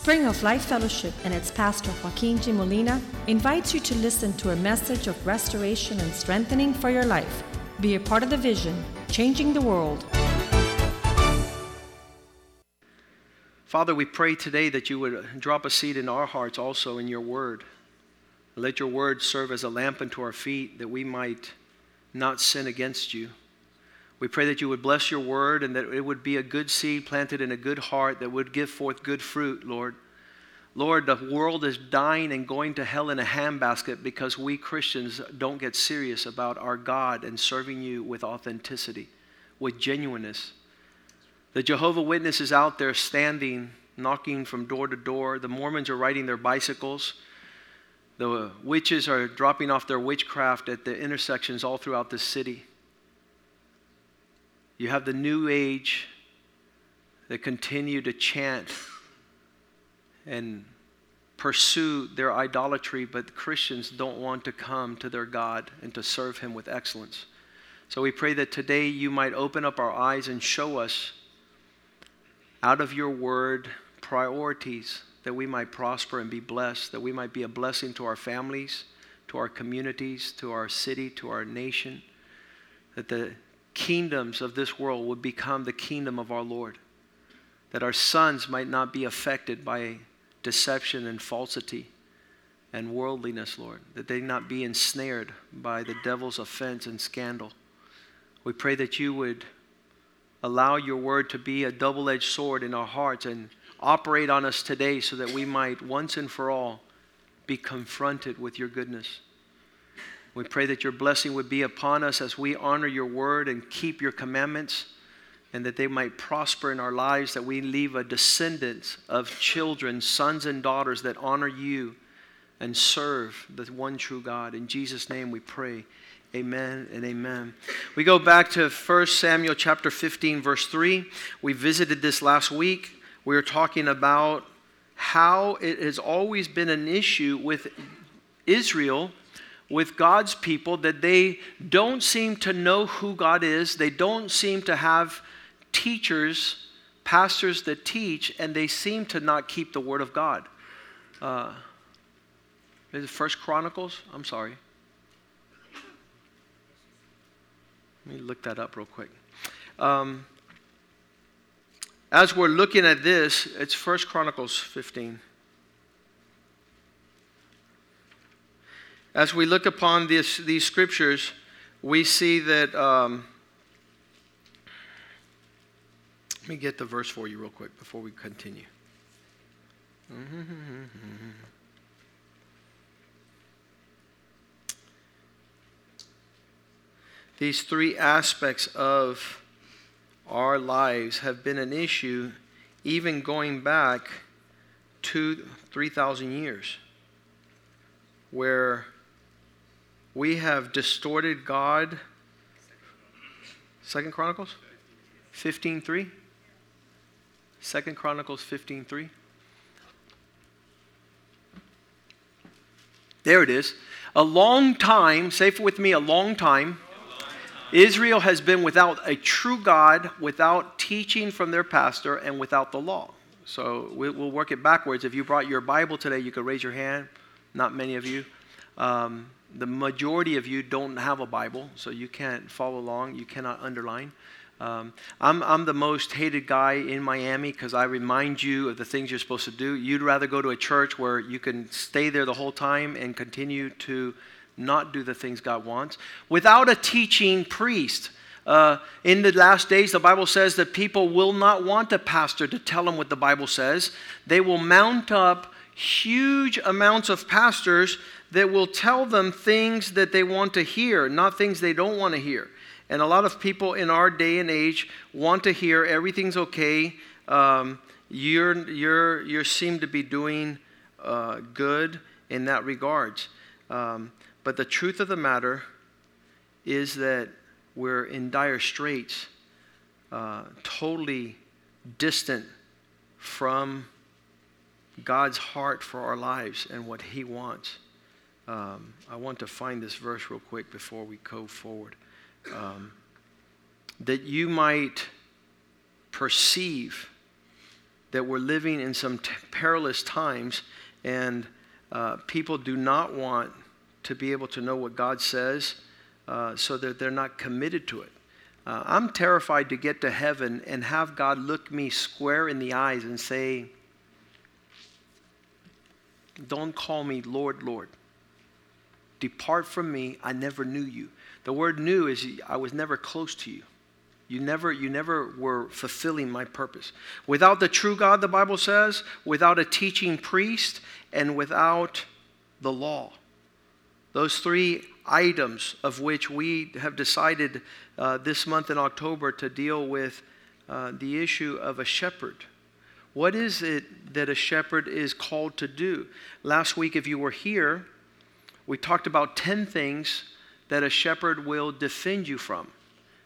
Spring of Life Fellowship and its pastor Joaquin G. Molina invites you to listen to a message of restoration and strengthening for your life. Be a part of the vision, changing the world. Father, we pray today that you would drop a seed in our hearts also in your word. Let your word serve as a lamp unto our feet that we might not sin against you. We pray that you would bless your word and that it would be a good seed planted in a good heart that would give forth good fruit, Lord. Lord, the world is dying and going to hell in a handbasket because we Christians don't get serious about our God and serving you with authenticity, with genuineness. The Jehovah Witnesses out there standing, knocking from door to door. The Mormons are riding their bicycles. The witches are dropping off their witchcraft at the intersections all throughout the city. You have the new age that continue to chant and pursue their idolatry, but Christians don't want to come to their God and to serve Him with excellence. So we pray that today you might open up our eyes and show us out of your word priorities that we might prosper and be blessed, that we might be a blessing to our families, to our communities, to our city, to our nation, that the kingdoms of this world would become the kingdom of our Lord. That our sons might not be affected by deception and falsity and worldliness, Lord. That they not be ensnared by the devil's offense and scandal. We pray that you would allow your word to be a double edged sword in our hearts and operate on us today so that we might once and for all be confronted with your goodness. We pray that your blessing would be upon us as we honor your word and keep your commandments, and that they might prosper in our lives, that we leave a descendant of children, sons and daughters that honor you and serve the one true God. In Jesus' name we pray. Amen and amen. We go back to 1 Samuel chapter 15, verse 3. We visited this last week. We were talking about how it has always been an issue with Israel with God's people that they don't seem to know who God is. They don't seem to have teachers, pastors that teach, and they seem to not keep the word of God. Uh, is it First Chronicles? I'm sorry. Let me look that up real quick. Um, as we're looking at this, it's First Chronicles 15. As we look upon this, these scriptures, we see that. Um, let me get the verse for you real quick before we continue. These three aspects of our lives have been an issue even going back to 3,000 years, where we have distorted God. Second Chronicles 15:3. Second Chronicles 15:3. There it is. A long time, say it with me, a long time. Israel has been without a true God, without teaching from their pastor, and without the law. So we'll work it backwards. If you brought your Bible today, you could raise your hand. Not many of you. Um, the majority of you don't have a Bible, so you can't follow along. You cannot underline. Um, I'm, I'm the most hated guy in Miami because I remind you of the things you're supposed to do. You'd rather go to a church where you can stay there the whole time and continue to not do the things God wants without a teaching priest. Uh, in the last days, the Bible says that people will not want a pastor to tell them what the Bible says. They will mount up huge amounts of pastors that will tell them things that they want to hear, not things they don't want to hear. And a lot of people in our day and age want to hear everything's okay. Um, you're, you're, you seem to be doing uh, good in that regards. Um, but the truth of the matter is that we're in dire straits, uh, totally distant from God's heart for our lives and what He wants. Um, I want to find this verse real quick before we go forward. Um, that you might perceive that we're living in some t- perilous times, and uh, people do not want to be able to know what God says uh, so that they're not committed to it. Uh, I'm terrified to get to heaven and have God look me square in the eyes and say, Don't call me Lord, Lord. Depart from me, I never knew you. The word knew is I was never close to you. You never, you never were fulfilling my purpose. Without the true God, the Bible says, without a teaching priest, and without the law. Those three items of which we have decided uh, this month in October to deal with uh, the issue of a shepherd. What is it that a shepherd is called to do? Last week, if you were here, we talked about 10 things that a shepherd will defend you from.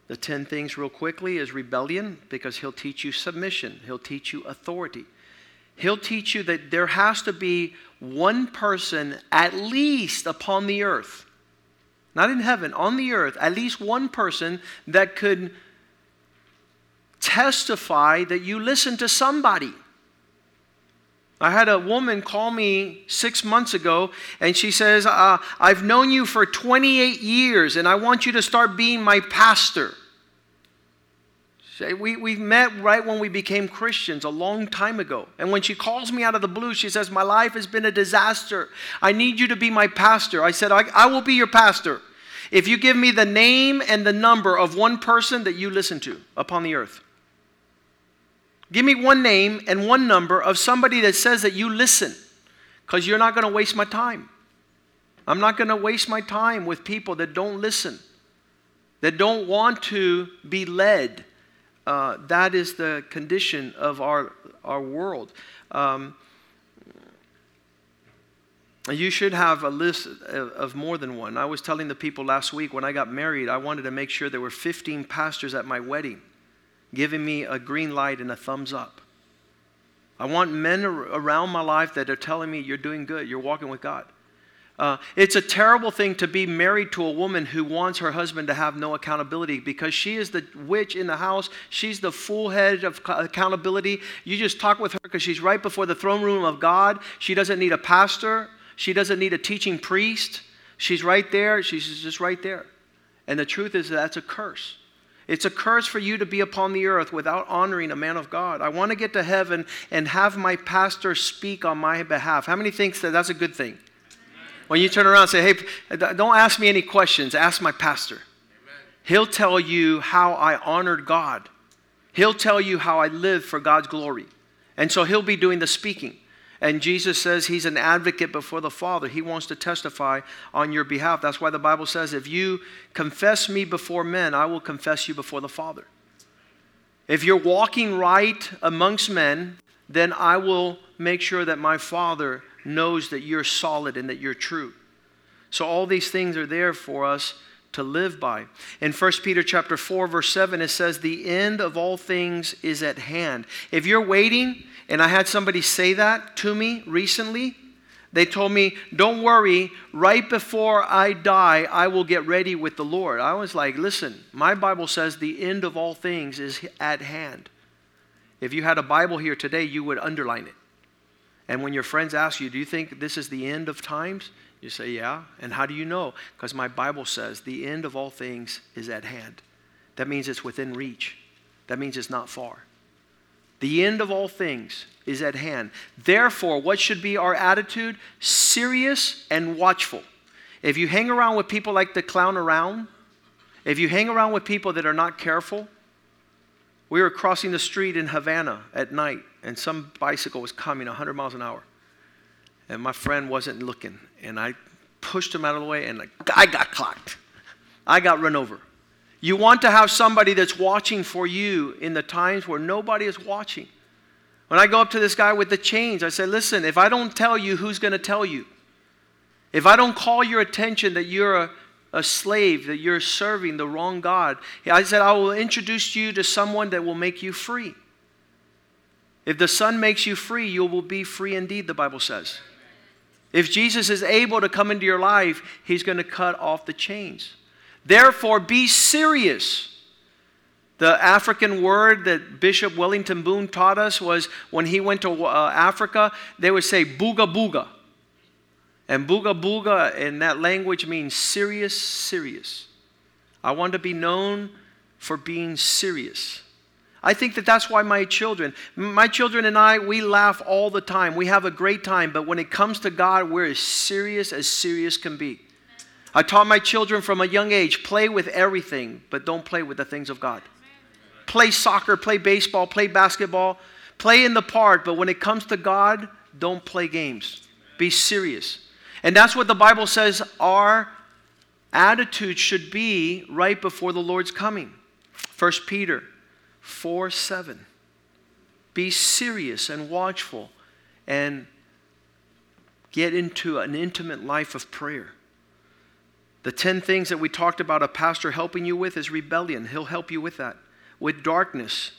The 10 things, real quickly, is rebellion, because he'll teach you submission, he'll teach you authority. He'll teach you that there has to be one person at least upon the earth, not in heaven, on the earth, at least one person that could testify that you listen to somebody. I had a woman call me six months ago, and she says, uh, I've known you for 28 years, and I want you to start being my pastor. We, we met right when we became Christians a long time ago. And when she calls me out of the blue, she says, My life has been a disaster. I need you to be my pastor. I said, I, I will be your pastor if you give me the name and the number of one person that you listen to upon the earth. Give me one name and one number of somebody that says that you listen, because you're not going to waste my time. I'm not going to waste my time with people that don't listen, that don't want to be led uh, that is the condition of our, our world. Um, you should have a list of more than one. I was telling the people last week when I got married, I wanted to make sure there were 15 pastors at my wedding giving me a green light and a thumbs up. I want men around my life that are telling me you're doing good, you're walking with God. Uh, it's a terrible thing to be married to a woman who wants her husband to have no accountability because she is the witch in the house. She's the full head of accountability. You just talk with her because she's right before the throne room of God. She doesn't need a pastor, she doesn't need a teaching priest. She's right there. She's just right there. And the truth is, that that's a curse. It's a curse for you to be upon the earth without honoring a man of God. I want to get to heaven and have my pastor speak on my behalf. How many think that that's a good thing? When you turn around and say, hey, don't ask me any questions, ask my pastor. Amen. He'll tell you how I honored God. He'll tell you how I lived for God's glory. And so he'll be doing the speaking. And Jesus says he's an advocate before the Father. He wants to testify on your behalf. That's why the Bible says, if you confess me before men, I will confess you before the Father. If you're walking right amongst men, then I will make sure that my Father knows that you're solid and that you're true. So all these things are there for us to live by. In 1 Peter chapter 4 verse 7 it says the end of all things is at hand. If you're waiting and I had somebody say that to me recently, they told me, "Don't worry, right before I die, I will get ready with the Lord." I was like, "Listen, my Bible says the end of all things is at hand." If you had a Bible here today, you would underline it. And when your friends ask you, Do you think this is the end of times? You say, Yeah. And how do you know? Because my Bible says the end of all things is at hand. That means it's within reach, that means it's not far. The end of all things is at hand. Therefore, what should be our attitude? Serious and watchful. If you hang around with people like the clown around, if you hang around with people that are not careful, we were crossing the street in Havana at night, and some bicycle was coming 100 miles an hour. And my friend wasn't looking, and I pushed him out of the way, and I got clocked. I got run over. You want to have somebody that's watching for you in the times where nobody is watching. When I go up to this guy with the chains, I say, Listen, if I don't tell you, who's going to tell you? If I don't call your attention that you're a a slave, that you're serving the wrong God. I said, I will introduce you to someone that will make you free. If the Son makes you free, you will be free indeed, the Bible says. If Jesus is able to come into your life, he's going to cut off the chains. Therefore, be serious. The African word that Bishop Wellington Boone taught us was when he went to uh, Africa, they would say booga booga. And booga booga in that language means serious, serious. I want to be known for being serious. I think that that's why my children, my children and I, we laugh all the time. We have a great time, but when it comes to God, we're as serious as serious can be. I taught my children from a young age play with everything, but don't play with the things of God. Play soccer, play baseball, play basketball, play in the park, but when it comes to God, don't play games. Be serious. And that's what the Bible says our attitude should be right before the Lord's coming. 1 Peter 4 7. Be serious and watchful and get into an intimate life of prayer. The 10 things that we talked about a pastor helping you with is rebellion. He'll help you with that. With darkness,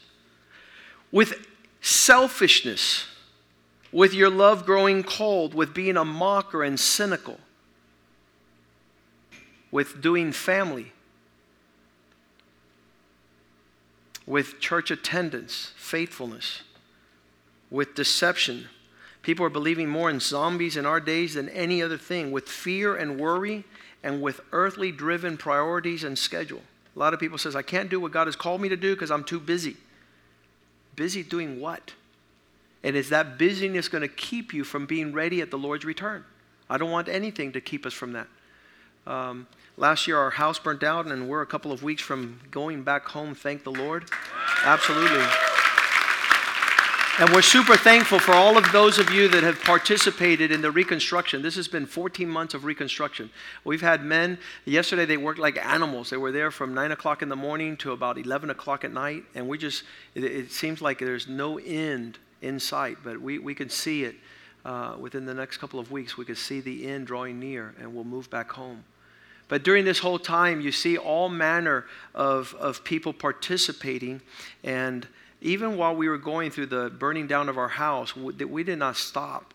with selfishness, with your love growing cold, with being a mocker and cynical, with doing family, with church attendance, faithfulness, with deception. People are believing more in zombies in our days than any other thing, with fear and worry, and with earthly driven priorities and schedule. A lot of people says, I can't do what God has called me to do because I'm too busy. Busy doing what? And is that busyness going to keep you from being ready at the Lord's return? I don't want anything to keep us from that. Um, last year, our house burnt down, and we're a couple of weeks from going back home. Thank the Lord. Absolutely. And we're super thankful for all of those of you that have participated in the reconstruction. This has been 14 months of reconstruction. We've had men, yesterday they worked like animals. They were there from 9 o'clock in the morning to about 11 o'clock at night. And we just, it, it seems like there's no end in sight, but we, we can see it uh, within the next couple of weeks. We can see the end drawing near, and we'll move back home. But during this whole time, you see all manner of, of people participating. And even while we were going through the burning down of our house, we did not stop.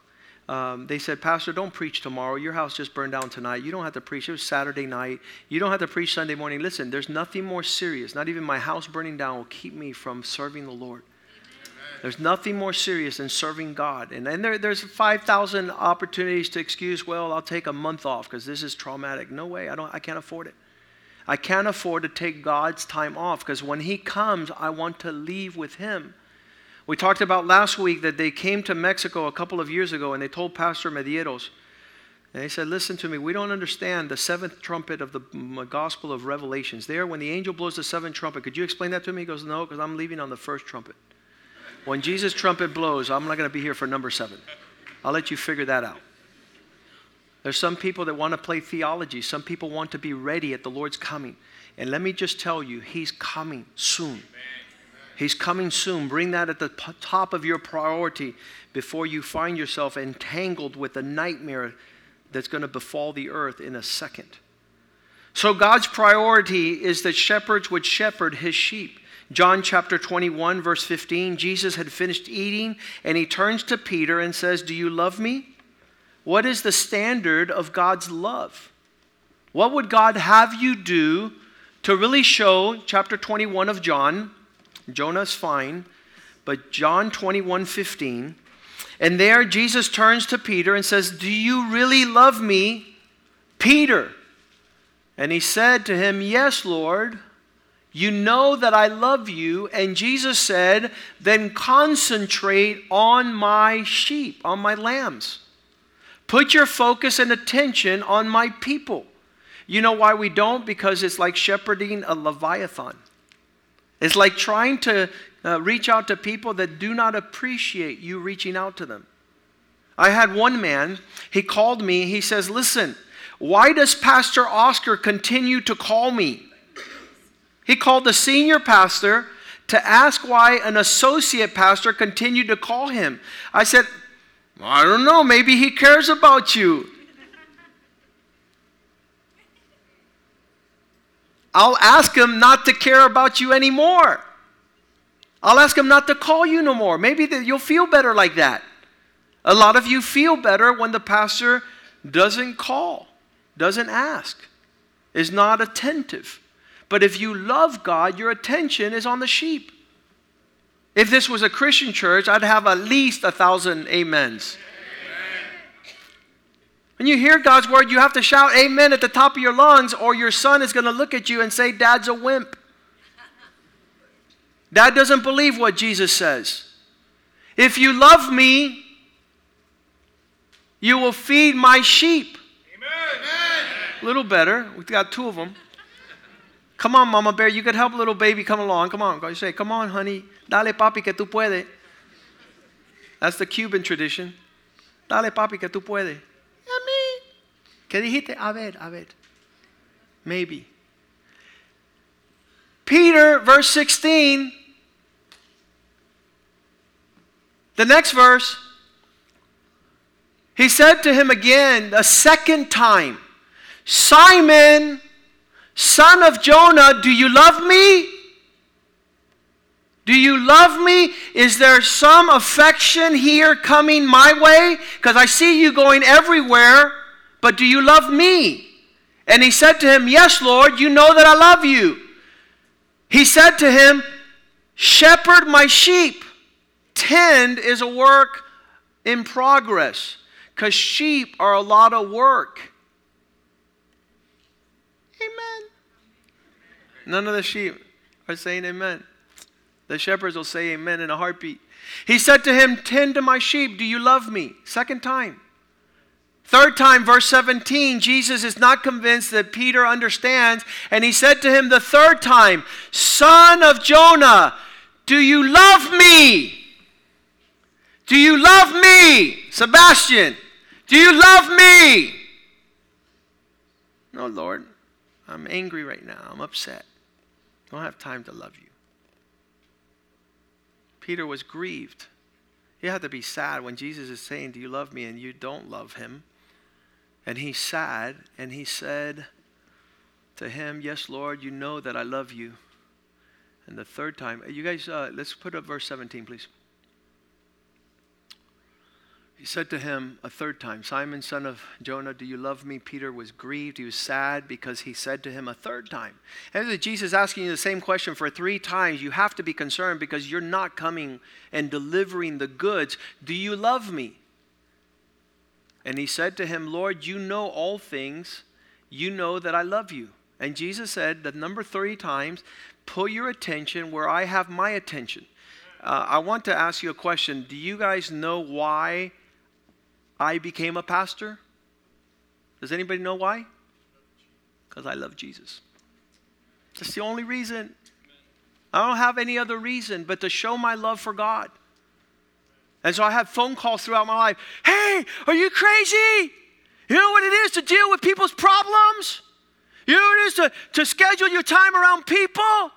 Um, they said, Pastor, don't preach tomorrow. Your house just burned down tonight. You don't have to preach. It was Saturday night. You don't have to preach Sunday morning. Listen, there's nothing more serious. Not even my house burning down will keep me from serving the Lord. There's nothing more serious than serving God. And there, there's 5,000 opportunities to excuse, well, I'll take a month off because this is traumatic. No way, I, don't, I can't afford it. I can't afford to take God's time off because when He comes, I want to leave with Him. We talked about last week that they came to Mexico a couple of years ago and they told Pastor Medieros, and they said, Listen to me, we don't understand the seventh trumpet of the uh, Gospel of Revelations. There, when the angel blows the seventh trumpet, could you explain that to me? He goes, No, because I'm leaving on the first trumpet. When Jesus' trumpet blows, I'm not going to be here for number seven. I'll let you figure that out. There's some people that want to play theology. Some people want to be ready at the Lord's coming. And let me just tell you, He's coming soon. He's coming soon. Bring that at the top of your priority before you find yourself entangled with a nightmare that's going to befall the earth in a second. So, God's priority is that shepherds would shepherd His sheep. John chapter 21, verse 15, Jesus had finished eating and he turns to Peter and says, Do you love me? What is the standard of God's love? What would God have you do to really show, chapter 21 of John? Jonah's fine, but John 21 15. And there Jesus turns to Peter and says, Do you really love me, Peter? And he said to him, Yes, Lord. You know that I love you. And Jesus said, Then concentrate on my sheep, on my lambs. Put your focus and attention on my people. You know why we don't? Because it's like shepherding a leviathan. It's like trying to uh, reach out to people that do not appreciate you reaching out to them. I had one man, he called me, he says, Listen, why does Pastor Oscar continue to call me? He called the senior pastor to ask why an associate pastor continued to call him. I said, I don't know, maybe he cares about you. I'll ask him not to care about you anymore. I'll ask him not to call you no more. Maybe you'll feel better like that. A lot of you feel better when the pastor doesn't call, doesn't ask, is not attentive. But if you love God, your attention is on the sheep. If this was a Christian church, I'd have at least a thousand amens. When you hear God's word, you have to shout amen at the top of your lungs, or your son is going to look at you and say, Dad's a wimp. Dad doesn't believe what Jesus says. If you love me, you will feed my sheep. Amen. A little better. We've got two of them. Come on, Mama Bear, you could help little baby come along. Come on. You say, come on, honey. Dale, papi, que tú puedes. That's the Cuban tradition. Dale, papi, que tú puedes. A mí. ¿Qué dijiste? A ver, a ver. Maybe. Peter, verse 16. The next verse. He said to him again, a second time, Simon, son of Jonah, do you love me? Do you love me? Is there some affection here coming my way? Because I see you going everywhere, but do you love me? And he said to him, Yes, Lord, you know that I love you. He said to him, Shepherd my sheep. Tend is a work in progress because sheep are a lot of work. Amen. None of the sheep are saying amen. The shepherds will say amen in a heartbeat. He said to him, Tend to my sheep. Do you love me? Second time. Third time, verse 17, Jesus is not convinced that Peter understands, and he said to him the third time, Son of Jonah, do you love me? Do you love me? Sebastian, do you love me? No, Lord, I'm angry right now. I'm upset. I don't have time to love you. Peter was grieved. You have to be sad when Jesus is saying, Do you love me? and you don't love him. And he's sad, and he said to him, Yes, Lord, you know that I love you. And the third time, you guys, uh, let's put up verse 17, please. He said to him a third time, Simon, son of Jonah, do you love me? Peter was grieved. He was sad because he said to him a third time. And Jesus asking you the same question for three times, you have to be concerned because you're not coming and delivering the goods. Do you love me? And he said to him, Lord, you know all things. You know that I love you. And Jesus said the number three times, put your attention where I have my attention. Uh, I want to ask you a question. Do you guys know why I became a pastor? Does anybody know why? Because I love Jesus. That's the only reason. I don't have any other reason but to show my love for God. And so I have phone calls throughout my life. Hey, are you crazy? You know what it is to deal with people's problems? You know what it is to, to schedule your time around people?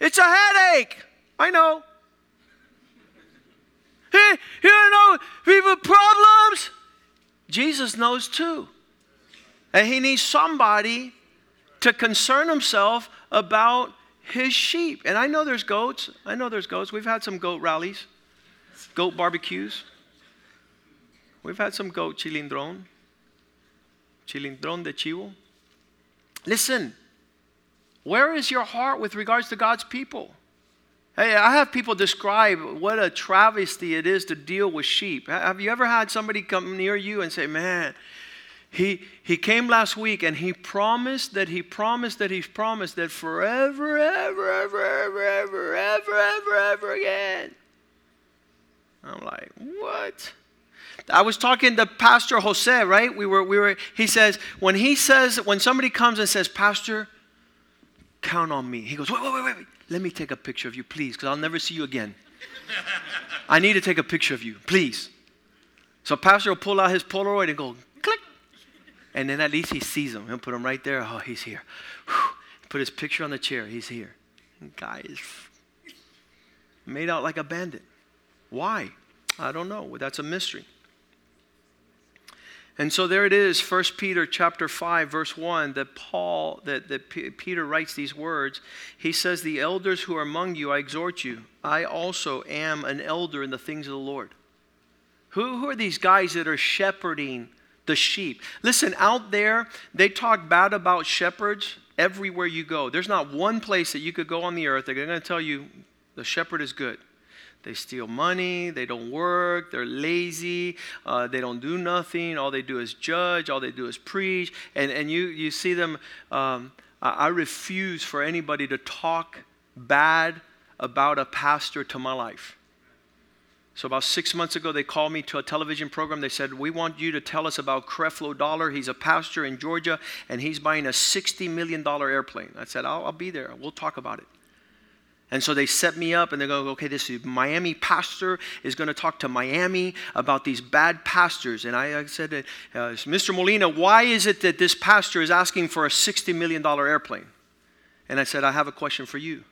It's a headache. I know. Hey, you know, people problems. Jesus knows too. And he needs somebody to concern himself about his sheep. And I know there's goats. I know there's goats. We've had some goat rallies, goat barbecues. We've had some goat chilindron, chilindron de chivo. Listen, where is your heart with regards to God's people? Hey, I have people describe what a travesty it is to deal with sheep. Have you ever had somebody come near you and say, Man, he, he came last week and he promised that he promised that he promised that forever, ever, ever, ever, ever, ever, ever, ever again. I'm like, what? I was talking to Pastor Jose, right? We were, we were, he says, when he says, when somebody comes and says, Pastor, count on me, he goes, wait, wait, wait, wait. Let me take a picture of you, please, because I'll never see you again. I need to take a picture of you, please. So Pastor will pull out his Polaroid and go, click. And then at least he sees him. He'll put him right there. Oh, he's here. Whew. Put his picture on the chair. He's here. Guy is made out like a bandit. Why? I don't know. That's a mystery. And so there it is, 1 Peter chapter 5, verse 1, that Paul, that, that P- Peter writes these words. He says, The elders who are among you, I exhort you. I also am an elder in the things of the Lord. Who, who are these guys that are shepherding the sheep? Listen, out there, they talk bad about shepherds, everywhere you go. There's not one place that you could go on the earth, that they're going to tell you the shepherd is good. They steal money, they don't work, they're lazy, uh, they don't do nothing. All they do is judge, all they do is preach. And, and you, you see them, um, I, refuse for anybody to talk bad about a pastor to my life. So about six months ago, they called me to a television program. They said, "We want you to tell us about Creflo Dollar. He's a pastor in Georgia, and he's buying a sixty million dollar airplane." I said, I'll, "I'll be there. We'll talk about it." And so they set me up and they go, okay, this Miami pastor is going to talk to Miami about these bad pastors. And I, I said, uh, Mr. Molina, why is it that this pastor is asking for a $60 million airplane? And I said, I have a question for you.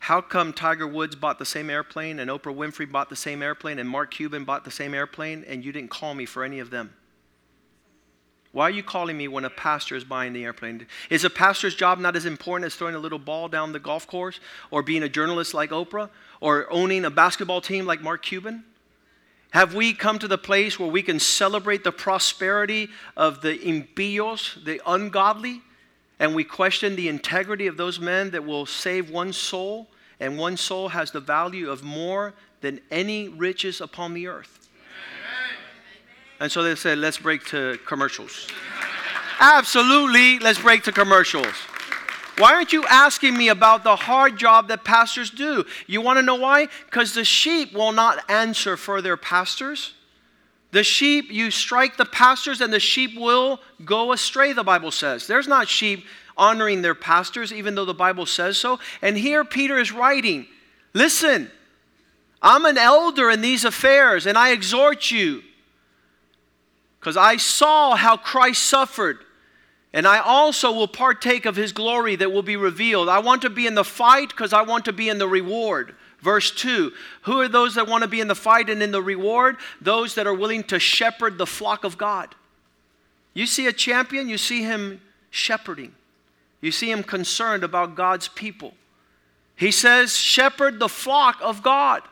How come Tiger Woods bought the same airplane and Oprah Winfrey bought the same airplane and Mark Cuban bought the same airplane and you didn't call me for any of them? Why are you calling me when a pastor is buying the airplane? Is a pastor's job not as important as throwing a little ball down the golf course or being a journalist like Oprah or owning a basketball team like Mark Cuban? Have we come to the place where we can celebrate the prosperity of the impíos, the ungodly, and we question the integrity of those men that will save one soul, and one soul has the value of more than any riches upon the earth? And so they said, let's break to commercials. Absolutely, let's break to commercials. Why aren't you asking me about the hard job that pastors do? You want to know why? Because the sheep will not answer for their pastors. The sheep, you strike the pastors, and the sheep will go astray, the Bible says. There's not sheep honoring their pastors, even though the Bible says so. And here Peter is writing Listen, I'm an elder in these affairs, and I exhort you because I saw how Christ suffered. And I also will partake of his glory that will be revealed. I want to be in the fight because I want to be in the reward. Verse 2 Who are those that want to be in the fight and in the reward? Those that are willing to shepherd the flock of God. You see a champion, you see him shepherding, you see him concerned about God's people. He says, Shepherd the flock of God.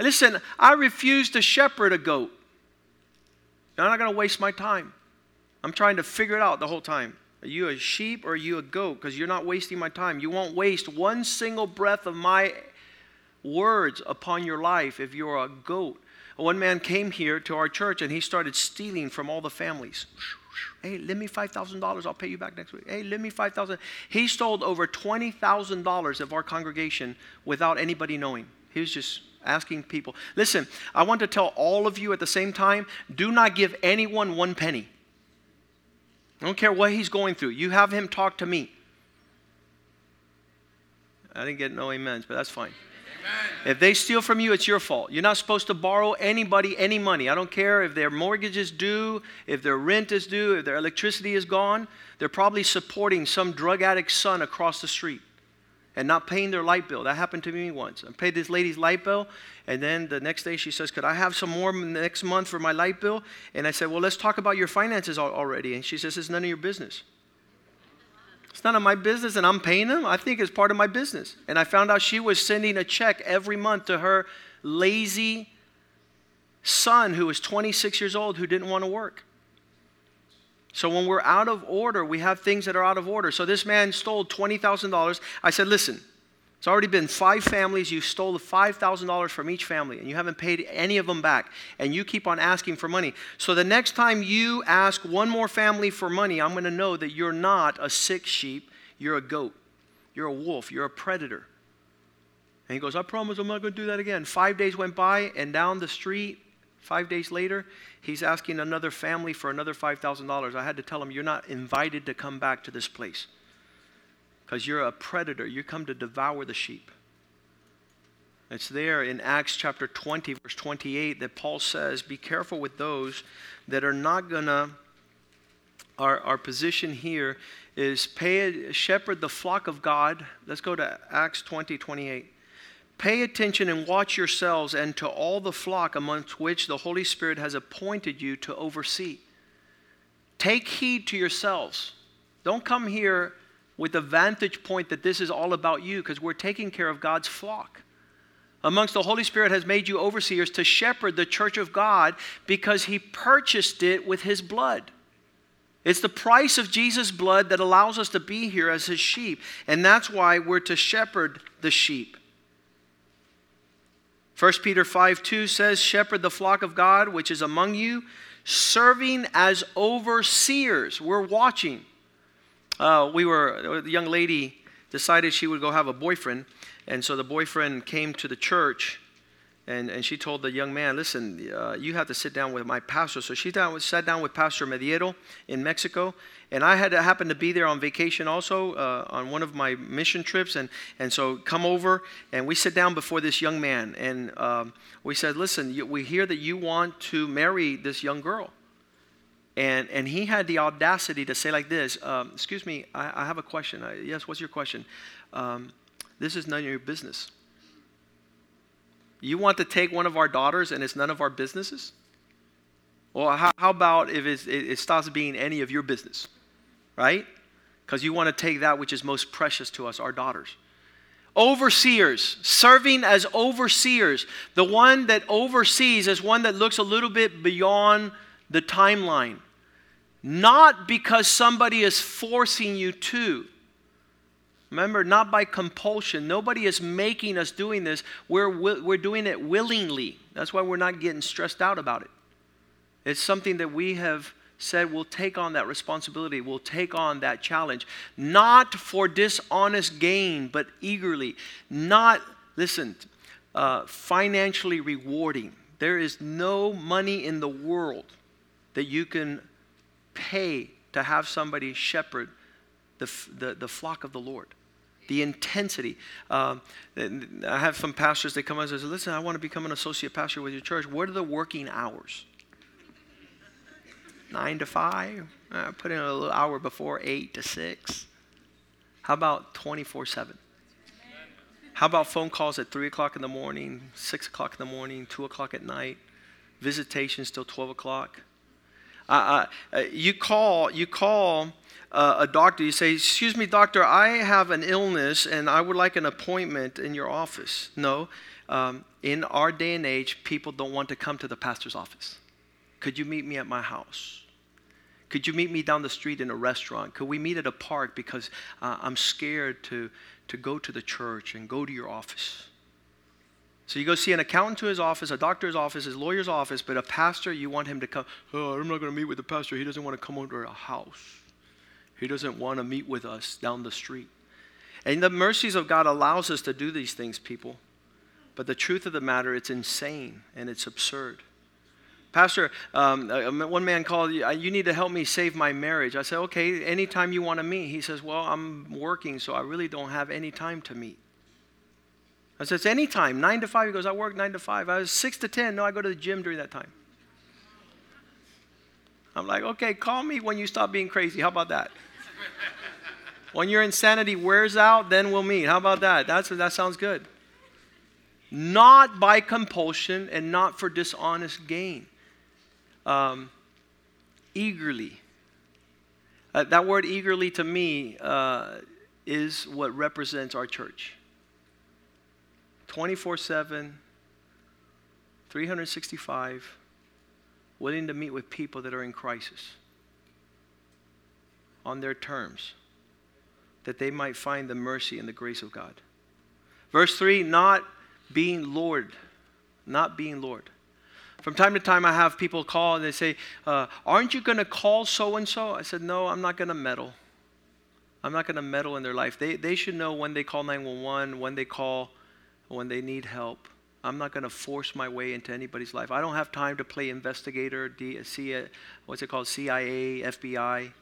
Listen, I refuse to shepherd a goat. I'm not going to waste my time. I'm trying to figure it out the whole time. Are you a sheep or are you a goat? Because you're not wasting my time. You won't waste one single breath of my words upon your life if you're a goat. One man came here to our church and he started stealing from all the families. Hey, lend me $5,000. I'll pay you back next week. Hey, lend me 5000 He stole over $20,000 of our congregation without anybody knowing. He was just asking people. Listen, I want to tell all of you at the same time do not give anyone one penny. I don't care what he's going through. You have him talk to me. I didn't get no amens, but that's fine. Amen. If they steal from you, it's your fault. You're not supposed to borrow anybody any money. I don't care if their mortgage is due, if their rent is due, if their electricity is gone. They're probably supporting some drug addict son across the street and not paying their light bill. That happened to me once. I paid this lady's light bill, and then the next day she says, Could I have some more next month for my light bill? And I said, Well, let's talk about your finances already. And she says, It's none of your business. It's none of my business, and I'm paying them. I think it's part of my business. And I found out she was sending a check every month to her lazy son who was 26 years old who didn't want to work. So when we're out of order, we have things that are out of order. So this man stole $20,000. I said, listen, it's already been five families. You stole the $5,000 from each family, and you haven't paid any of them back. And you keep on asking for money. So the next time you ask one more family for money, I'm going to know that you're not a sick sheep. You're a goat. You're a wolf. You're a predator. And he goes, I promise I'm not going to do that again. Five days went by, and down the street, five days later, he's asking another family for another $5,000. I had to tell him, You're not invited to come back to this place because you're a predator. You come to devour the sheep. It's there in Acts chapter 20, verse 28, that Paul says, Be careful with those that are not going to. Our, our position here is pay, shepherd the flock of God. Let's go to Acts 20, 28. Pay attention and watch yourselves and to all the flock amongst which the Holy Spirit has appointed you to oversee. Take heed to yourselves. Don't come here with the vantage point that this is all about you because we're taking care of God's flock. Amongst the Holy Spirit has made you overseers to shepherd the church of God because he purchased it with his blood. It's the price of Jesus' blood that allows us to be here as his sheep. And that's why we're to shepherd the sheep. 1 Peter 5 2 says, Shepherd the flock of God which is among you, serving as overseers. We're watching. Uh, we were, the young lady decided she would go have a boyfriend. And so the boyfriend came to the church and, and she told the young man, listen, uh, you have to sit down with my pastor. So she down, sat down with Pastor Mediero in Mexico. And I had to happen to be there on vacation also uh, on one of my mission trips. And, and so come over and we sit down before this young man. And um, we said, listen, we hear that you want to marry this young girl. And, and he had the audacity to say like this, um, excuse me, I, I, have a question. I, yes, what's your question? Um, this is none of your business. You want to take one of our daughters and it's none of our businesses? Well, how, how about if it, it stops being any of your business, right? Because you want to take that which is most precious to us, our daughters. Overseers, serving as overseers. The one that oversees is one that looks a little bit beyond the timeline. Not because somebody is forcing you to, Remember, not by compulsion. Nobody is making us doing this. We're, we're doing it willingly. That's why we're not getting stressed out about it. It's something that we have said we'll take on that responsibility, we'll take on that challenge, not for dishonest gain, but eagerly. Not, listen, uh, financially rewarding. There is no money in the world that you can pay to have somebody shepherd the, the, the flock of the Lord the intensity. Um, I have some pastors that come and say, "Listen, I want to become an associate pastor with your church. What are the working hours? Nine to five. I put in a little hour before eight to six. How about twenty-four seven? How about phone calls at three o'clock in the morning, six o'clock in the morning, two o'clock at night, visitations till twelve o'clock? Uh, uh, you call. You call uh, a doctor, you say, Excuse me, doctor, I have an illness and I would like an appointment in your office. No, um, in our day and age, people don't want to come to the pastor's office. Could you meet me at my house? Could you meet me down the street in a restaurant? Could we meet at a park because uh, I'm scared to, to go to the church and go to your office? So you go see an accountant to his office, a doctor's office, his lawyer's office, but a pastor, you want him to come. Oh, I'm not going to meet with the pastor. He doesn't want to come over to our house. He doesn't want to meet with us down the street. And the mercies of God allows us to do these things, people. But the truth of the matter, it's insane and it's absurd. Pastor, um, one man called, you need to help me save my marriage. I said, okay, anytime you want to meet. He says, well, I'm working, so I really don't have any time to meet. I said, it's anytime, 9 to 5. He goes, I work 9 to 5. I was 6 to 10. No, I go to the gym during that time. I'm like, okay, call me when you stop being crazy. How about that? when your insanity wears out, then we'll meet. How about that? That's, that sounds good. Not by compulsion and not for dishonest gain. Um, eagerly. Uh, that word eagerly to me uh, is what represents our church. 24 7, 365 willing to meet with people that are in crisis on their terms, that they might find the mercy and the grace of God. Verse 3 not being Lord, not being Lord. From time to time, I have people call and they say, uh, Aren't you going to call so and so? I said, No, I'm not going to meddle. I'm not going to meddle in their life. They, they should know when they call 911, when they call, when they need help. I'm not going to force my way into anybody's life. I don't have time to play investigator, D, C, uh, what's it called, CIA, FBI,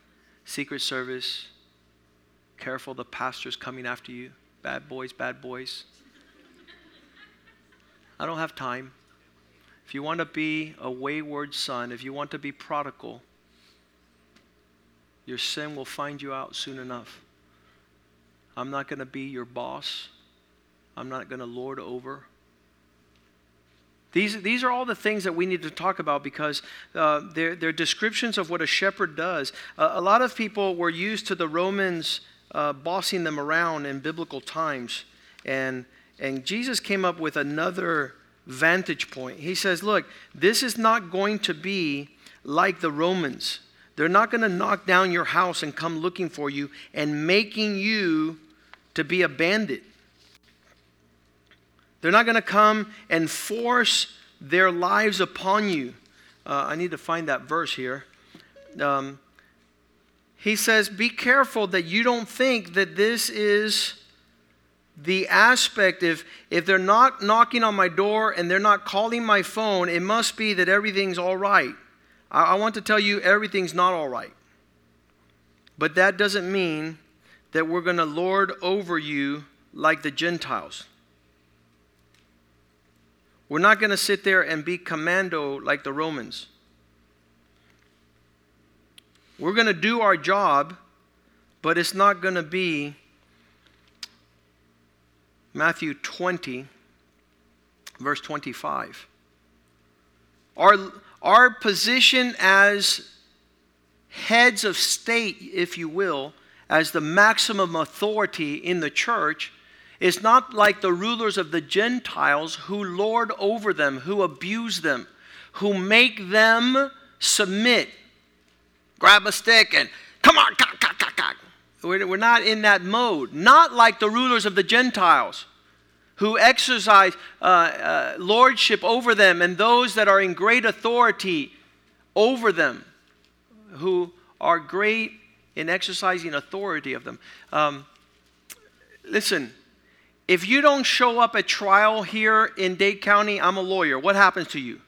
Secret Service. Careful, the pastor's coming after you. Bad boys, bad boys. I don't have time. If you want to be a wayward son, if you want to be prodigal, your sin will find you out soon enough. I'm not going to be your boss. I'm not going to lord over. These, these are all the things that we need to talk about because uh, they're, they're descriptions of what a shepherd does. Uh, a lot of people were used to the Romans uh, bossing them around in biblical times. And, and Jesus came up with another vantage point. He says, Look, this is not going to be like the Romans. They're not going to knock down your house and come looking for you and making you to be a bandit. They're not going to come and force their lives upon you. Uh, I need to find that verse here. Um, he says, Be careful that you don't think that this is the aspect if if they're not knocking on my door and they're not calling my phone it must be that everything's all right I, I, want to tell you everything's not all right but that doesn't mean that we're going to lord over you like the gentiles we're not going to sit there and be commando like the romans we're going to do our job but it's not going to be Matthew 20, verse 25. Our, our position as heads of state, if you will, as the maximum authority in the church, is not like the rulers of the Gentiles who lord over them, who abuse them, who make them submit. Grab a stick and come on, we're not in that mode. Not like the rulers of the Gentiles who exercise uh, uh, lordship over them and those that are in great authority over them, who are great in exercising authority of them. Um, listen, if you don't show up at trial here in Dade County, I'm a lawyer. What happens to you?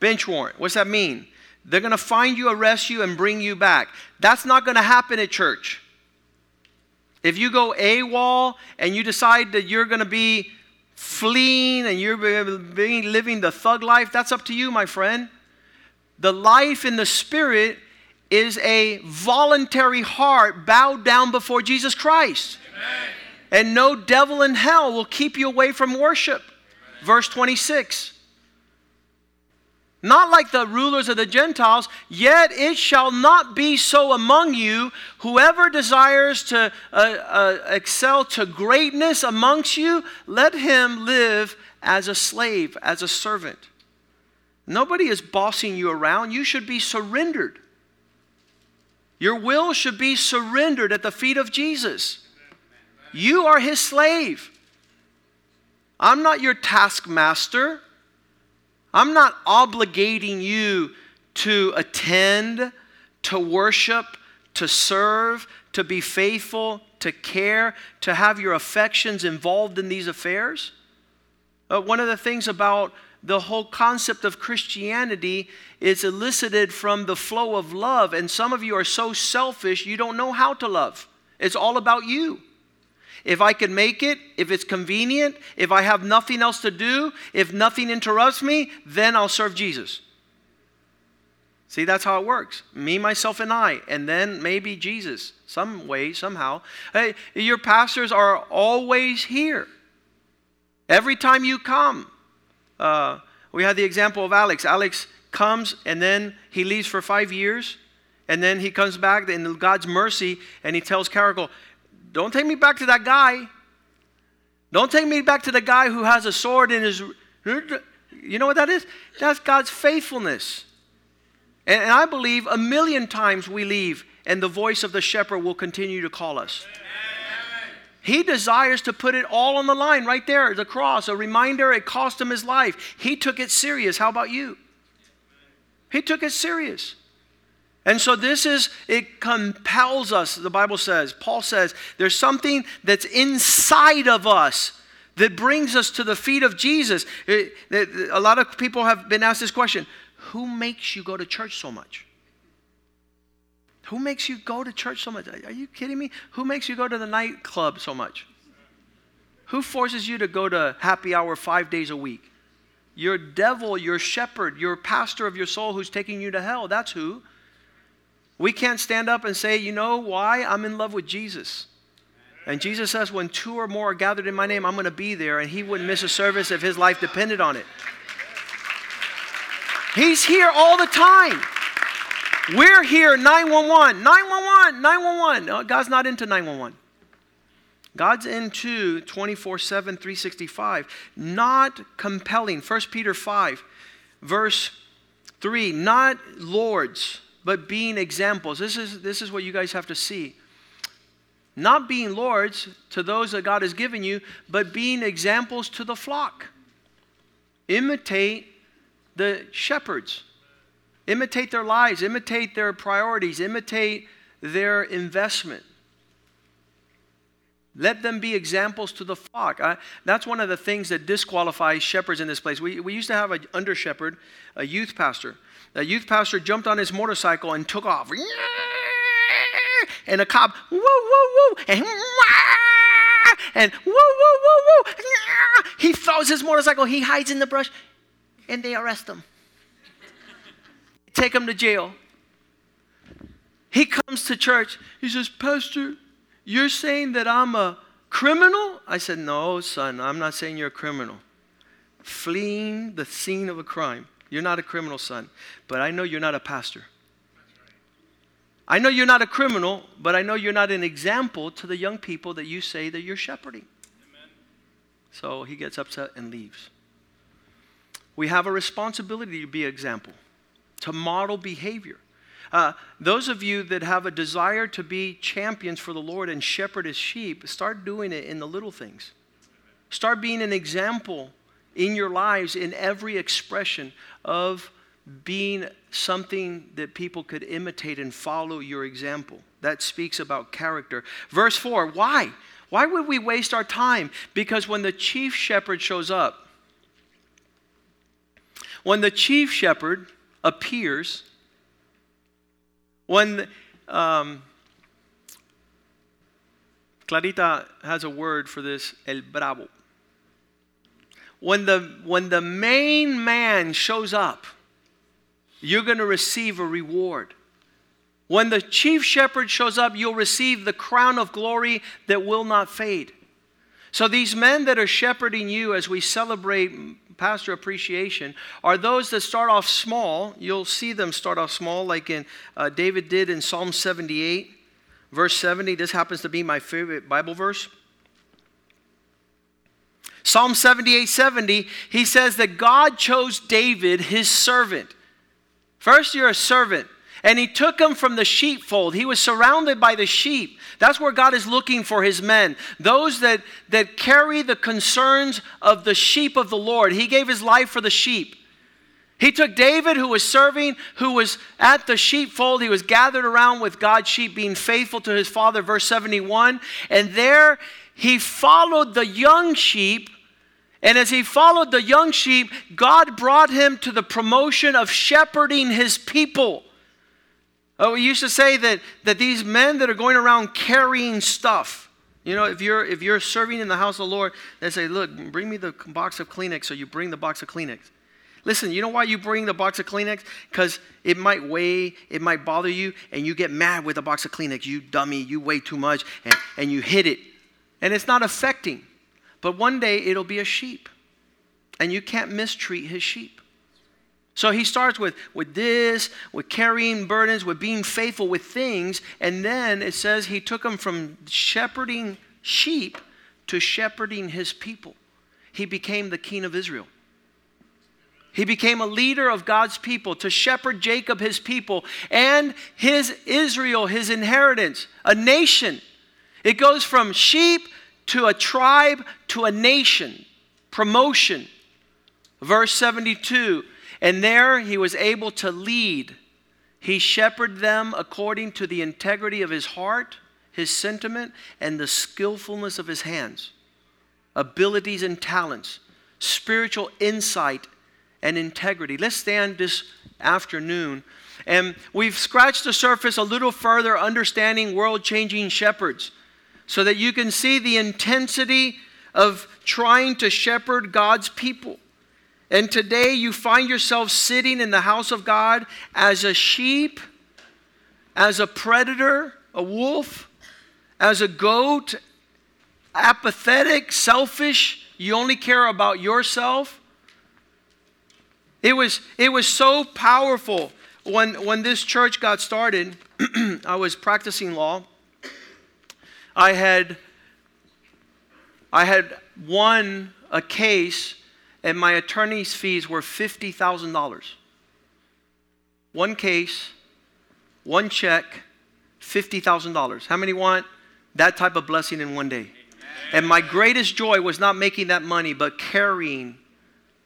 Bench warrant. What's that mean? They're going to find you, arrest you, and bring you back. That's not going to happen at church. If you go AWOL and you decide that you're going to be fleeing and you're living the thug life, that's up to you, my friend. The life in the Spirit is a voluntary heart bowed down before Jesus Christ. Amen. And no devil in hell will keep you away from worship. Verse 26. Not like the rulers of the Gentiles, yet it shall not be so among you. Whoever desires to uh, uh, excel to greatness amongst you, let him live as a slave, as a servant. Nobody is bossing you around. You should be surrendered. Your will should be surrendered at the feet of Jesus. You are his slave. I'm not your taskmaster. I'm not obligating you to attend, to worship, to serve, to be faithful, to care, to have your affections involved in these affairs. One of the things about the whole concept of Christianity is elicited from the flow of love, and some of you are so selfish you don't know how to love. It's all about you. If I can make it, if it's convenient, if I have nothing else to do, if nothing interrupts me, then I'll serve Jesus. See, that's how it works. Me, myself, and I, and then maybe Jesus, some way, somehow. Hey, your pastors are always here. Every time you come, uh, we had the example of Alex. Alex comes and then he leaves for five years, and then he comes back in God's mercy and he tells Carol, don't take me back to that guy. Don't take me back to the guy who has a sword in his. You know what that is? That's God's faithfulness. And, and I believe a million times we leave, and the voice of the shepherd will continue to call us. He desires to put it all on the line right there, the cross, a reminder it cost him his life. He took it serious. How about you? He took it serious. And so this is, it compels us, the Bible says. Paul says, there's something that's inside of us that brings us to the feet of Jesus. It, it, a lot of people have been asked this question Who makes you go to church so much? Who makes you go to church so much? Are you kidding me? Who makes you go to the nightclub so much? Who forces you to go to happy hour five days a week? Your devil, your shepherd, your pastor of your soul who's taking you to hell. That's who. We can't stand up and say, you know why? I'm in love with Jesus. And Jesus says, when two or more are gathered in my name, I'm going to be there. And he wouldn't miss a service if his life depended on it. He's here all the time. We're here 911, 911, 911. No, God's not into 911. God's into 24 7, 365. Not compelling. 1 Peter 5, verse 3. Not lords but being examples. This is, this is what you guys have to see. Not being lords to those that God has given you, but being examples to the flock. Imitate the shepherds. Imitate their lives, imitate their priorities, imitate their investment. Let them be examples to the flock. I, that's one of the things that disqualifies shepherds in this place. We, we used to have an under shepherd, a youth pastor. The youth pastor jumped on his motorcycle and took off. And a cop, whoa, whoa, whoa, and and whoa, whoa, whoa, whoa. He throws his motorcycle, he hides in the brush, and they arrest him. Take him to jail. He comes to church. He says, Pastor, you're saying that I'm a criminal? I said, No, son, I'm not saying you're a criminal. Fleeing the scene of a crime. You're not a criminal, son. But I know you're not a pastor. I know you're not a criminal, but I know you're not an example to the young people that you say that you're shepherding. Amen. So he gets upset and leaves. We have a responsibility to be an example, to model behavior. Uh, those of you that have a desire to be champions for the Lord and shepherd his sheep, start doing it in the little things. Start being an example in your lives in every expression of being something that people could imitate and follow your example. That speaks about character. Verse 4 why? Why would we waste our time? Because when the chief shepherd shows up, when the chief shepherd appears, when um, Clarita has a word for this, el bravo. When the, when the main man shows up, you're going to receive a reward. When the chief shepherd shows up, you'll receive the crown of glory that will not fade. So, these men that are shepherding you as we celebrate pastor appreciation are those that start off small. You'll see them start off small, like in uh, David did in Psalm 78, verse 70. This happens to be my favorite Bible verse. Psalm 78 70, he says that God chose David, his servant. First, you're a servant. And he took him from the sheepfold. He was surrounded by the sheep. That's where God is looking for his men. Those that, that carry the concerns of the sheep of the Lord. He gave his life for the sheep. He took David, who was serving, who was at the sheepfold. He was gathered around with God's sheep, being faithful to his father, verse 71. And there he followed the young sheep and as he followed the young sheep, God brought him to the promotion of shepherding his people. Oh, we used to say that, that these men that are going around carrying stuff, you know, if you're, if you're serving in the house of the Lord, they say, Look, bring me the box of Kleenex. So you bring the box of Kleenex. Listen, you know why you bring the box of Kleenex? Because it might weigh, it might bother you, and you get mad with a box of Kleenex. You dummy, you weigh too much, and, and you hit it. And it's not affecting. But one day it'll be a sheep, and you can't mistreat his sheep. So he starts with, with this, with carrying burdens, with being faithful with things, and then it says he took them from shepherding sheep to shepherding his people. He became the king of Israel. He became a leader of God's people to shepherd Jacob, his people, and his Israel, his inheritance, a nation. It goes from sheep to a tribe, to a nation. Promotion. Verse 72 And there he was able to lead. He shepherded them according to the integrity of his heart, his sentiment, and the skillfulness of his hands, abilities and talents, spiritual insight and integrity. Let's stand this afternoon. And we've scratched the surface a little further, understanding world changing shepherds so that you can see the intensity of trying to shepherd God's people. And today you find yourself sitting in the house of God as a sheep, as a predator, a wolf, as a goat, apathetic, selfish, you only care about yourself. It was, it was so powerful when, when this church got started. I was practicing law I had I had won a case and my attorney's fees were $50,000. One case, one check, $50,000. How many want that type of blessing in one day? And my greatest joy was not making that money, but carrying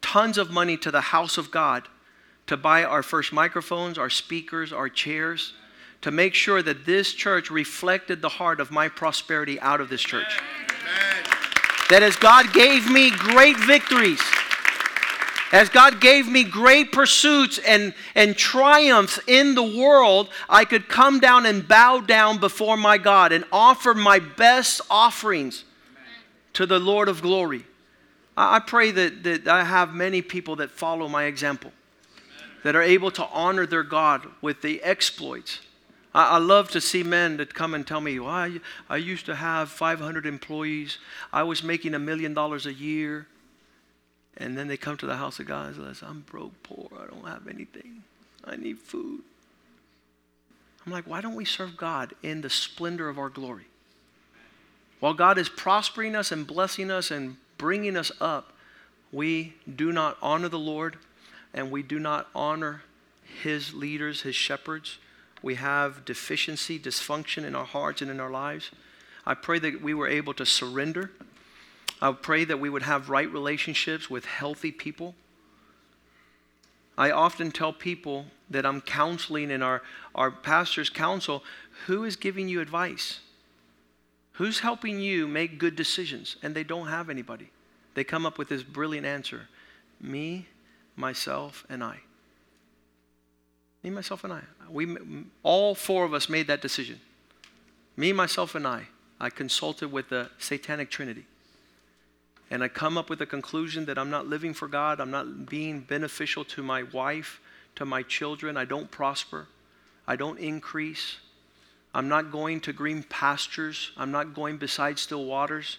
tons of money to the house of God to buy our first microphones, our speakers, our chairs, to make sure that this church reflected the heart of my prosperity out of this church. Amen. That as God gave me great victories, as God gave me great pursuits and, and triumphs in the world, I could come down and bow down before my God and offer my best offerings to the Lord of glory. I pray that, that I have many people that follow my example, that are able to honor their God with the exploits. I, I love to see men that come and tell me, well, I, I used to have 500 employees, I was making a million dollars a year. And then they come to the house of God and say, I'm broke, poor, I don't have anything. I need food. I'm like, why don't we serve God in the splendor of our glory? While God is prospering us and blessing us and bringing us up, we do not honor the Lord and we do not honor His leaders, His shepherds. We have deficiency, dysfunction in our hearts and in our lives. I pray that we were able to surrender I pray that we would have right relationships with healthy people. I often tell people that I'm counseling in our, our pastor's counsel who is giving you advice? Who's helping you make good decisions? And they don't have anybody. They come up with this brilliant answer me, myself, and I. Me, myself, and I. We, all four of us made that decision. Me, myself, and I. I consulted with the Satanic Trinity. And I come up with a conclusion that I'm not living for God, I'm not being beneficial to my wife, to my children, I don't prosper, I don't increase, I'm not going to green pastures, I'm not going beside still waters,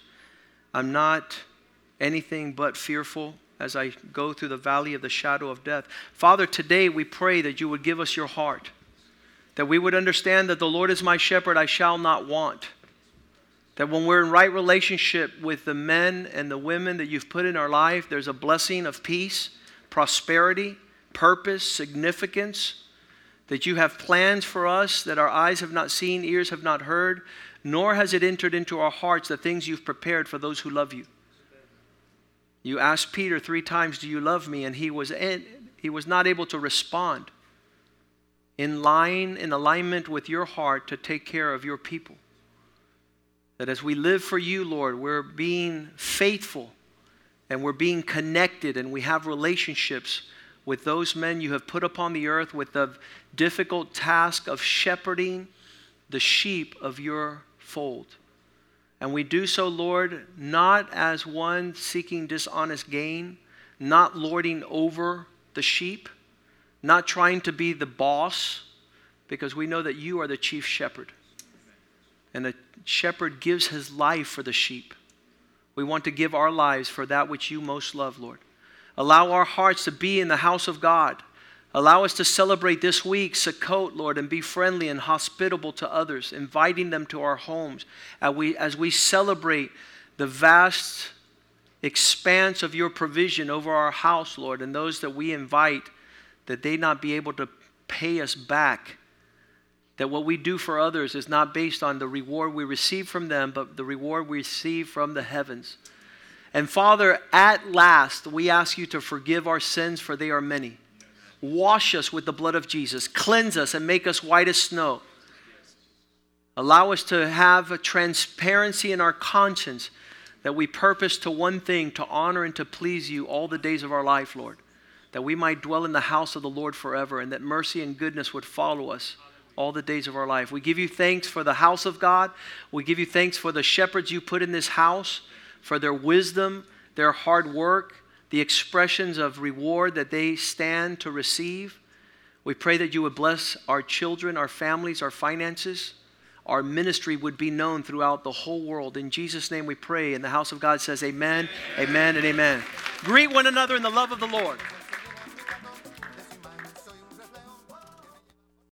I'm not anything but fearful as I go through the valley of the shadow of death. Father, today we pray that you would give us your heart, that we would understand that the Lord is my shepherd, I shall not want that when we're in right relationship with the men and the women that you've put in our life, there's a blessing of peace, prosperity, purpose, significance. That you have plans for us that our eyes have not seen, ears have not heard, nor has it entered into our hearts the things you've prepared for those who love you. You asked Peter three times, Do you love me? And he was, in, he was not able to respond in line, in alignment with your heart to take care of your people. That as we live for you, Lord, we're being faithful and we're being connected and we have relationships with those men you have put upon the earth with the difficult task of shepherding the sheep of your fold. And we do so, Lord, not as one seeking dishonest gain, not lording over the sheep, not trying to be the boss, because we know that you are the chief shepherd. And a shepherd gives his life for the sheep. We want to give our lives for that which you most love, Lord. Allow our hearts to be in the house of God. Allow us to celebrate this week, Sukkot, Lord, and be friendly and hospitable to others, inviting them to our homes as we, as we celebrate the vast expanse of your provision over our house, Lord, and those that we invite, that they not be able to pay us back that what we do for others is not based on the reward we receive from them, but the reward we receive from the heavens. And Father, at last, we ask you to forgive our sins, for they are many. Wash us with the blood of Jesus, cleanse us, and make us white as snow. Allow us to have a transparency in our conscience that we purpose to one thing to honor and to please you all the days of our life, Lord. That we might dwell in the house of the Lord forever, and that mercy and goodness would follow us all the days of our life. We give you thanks for the house of God. We give you thanks for the shepherds you put in this house, for their wisdom, their hard work, the expressions of reward that they stand to receive. We pray that you would bless our children, our families, our finances. Our ministry would be known throughout the whole world. In Jesus' name we pray. And the house of God says, Amen, amen, amen and amen. Greet one another in the love of the Lord.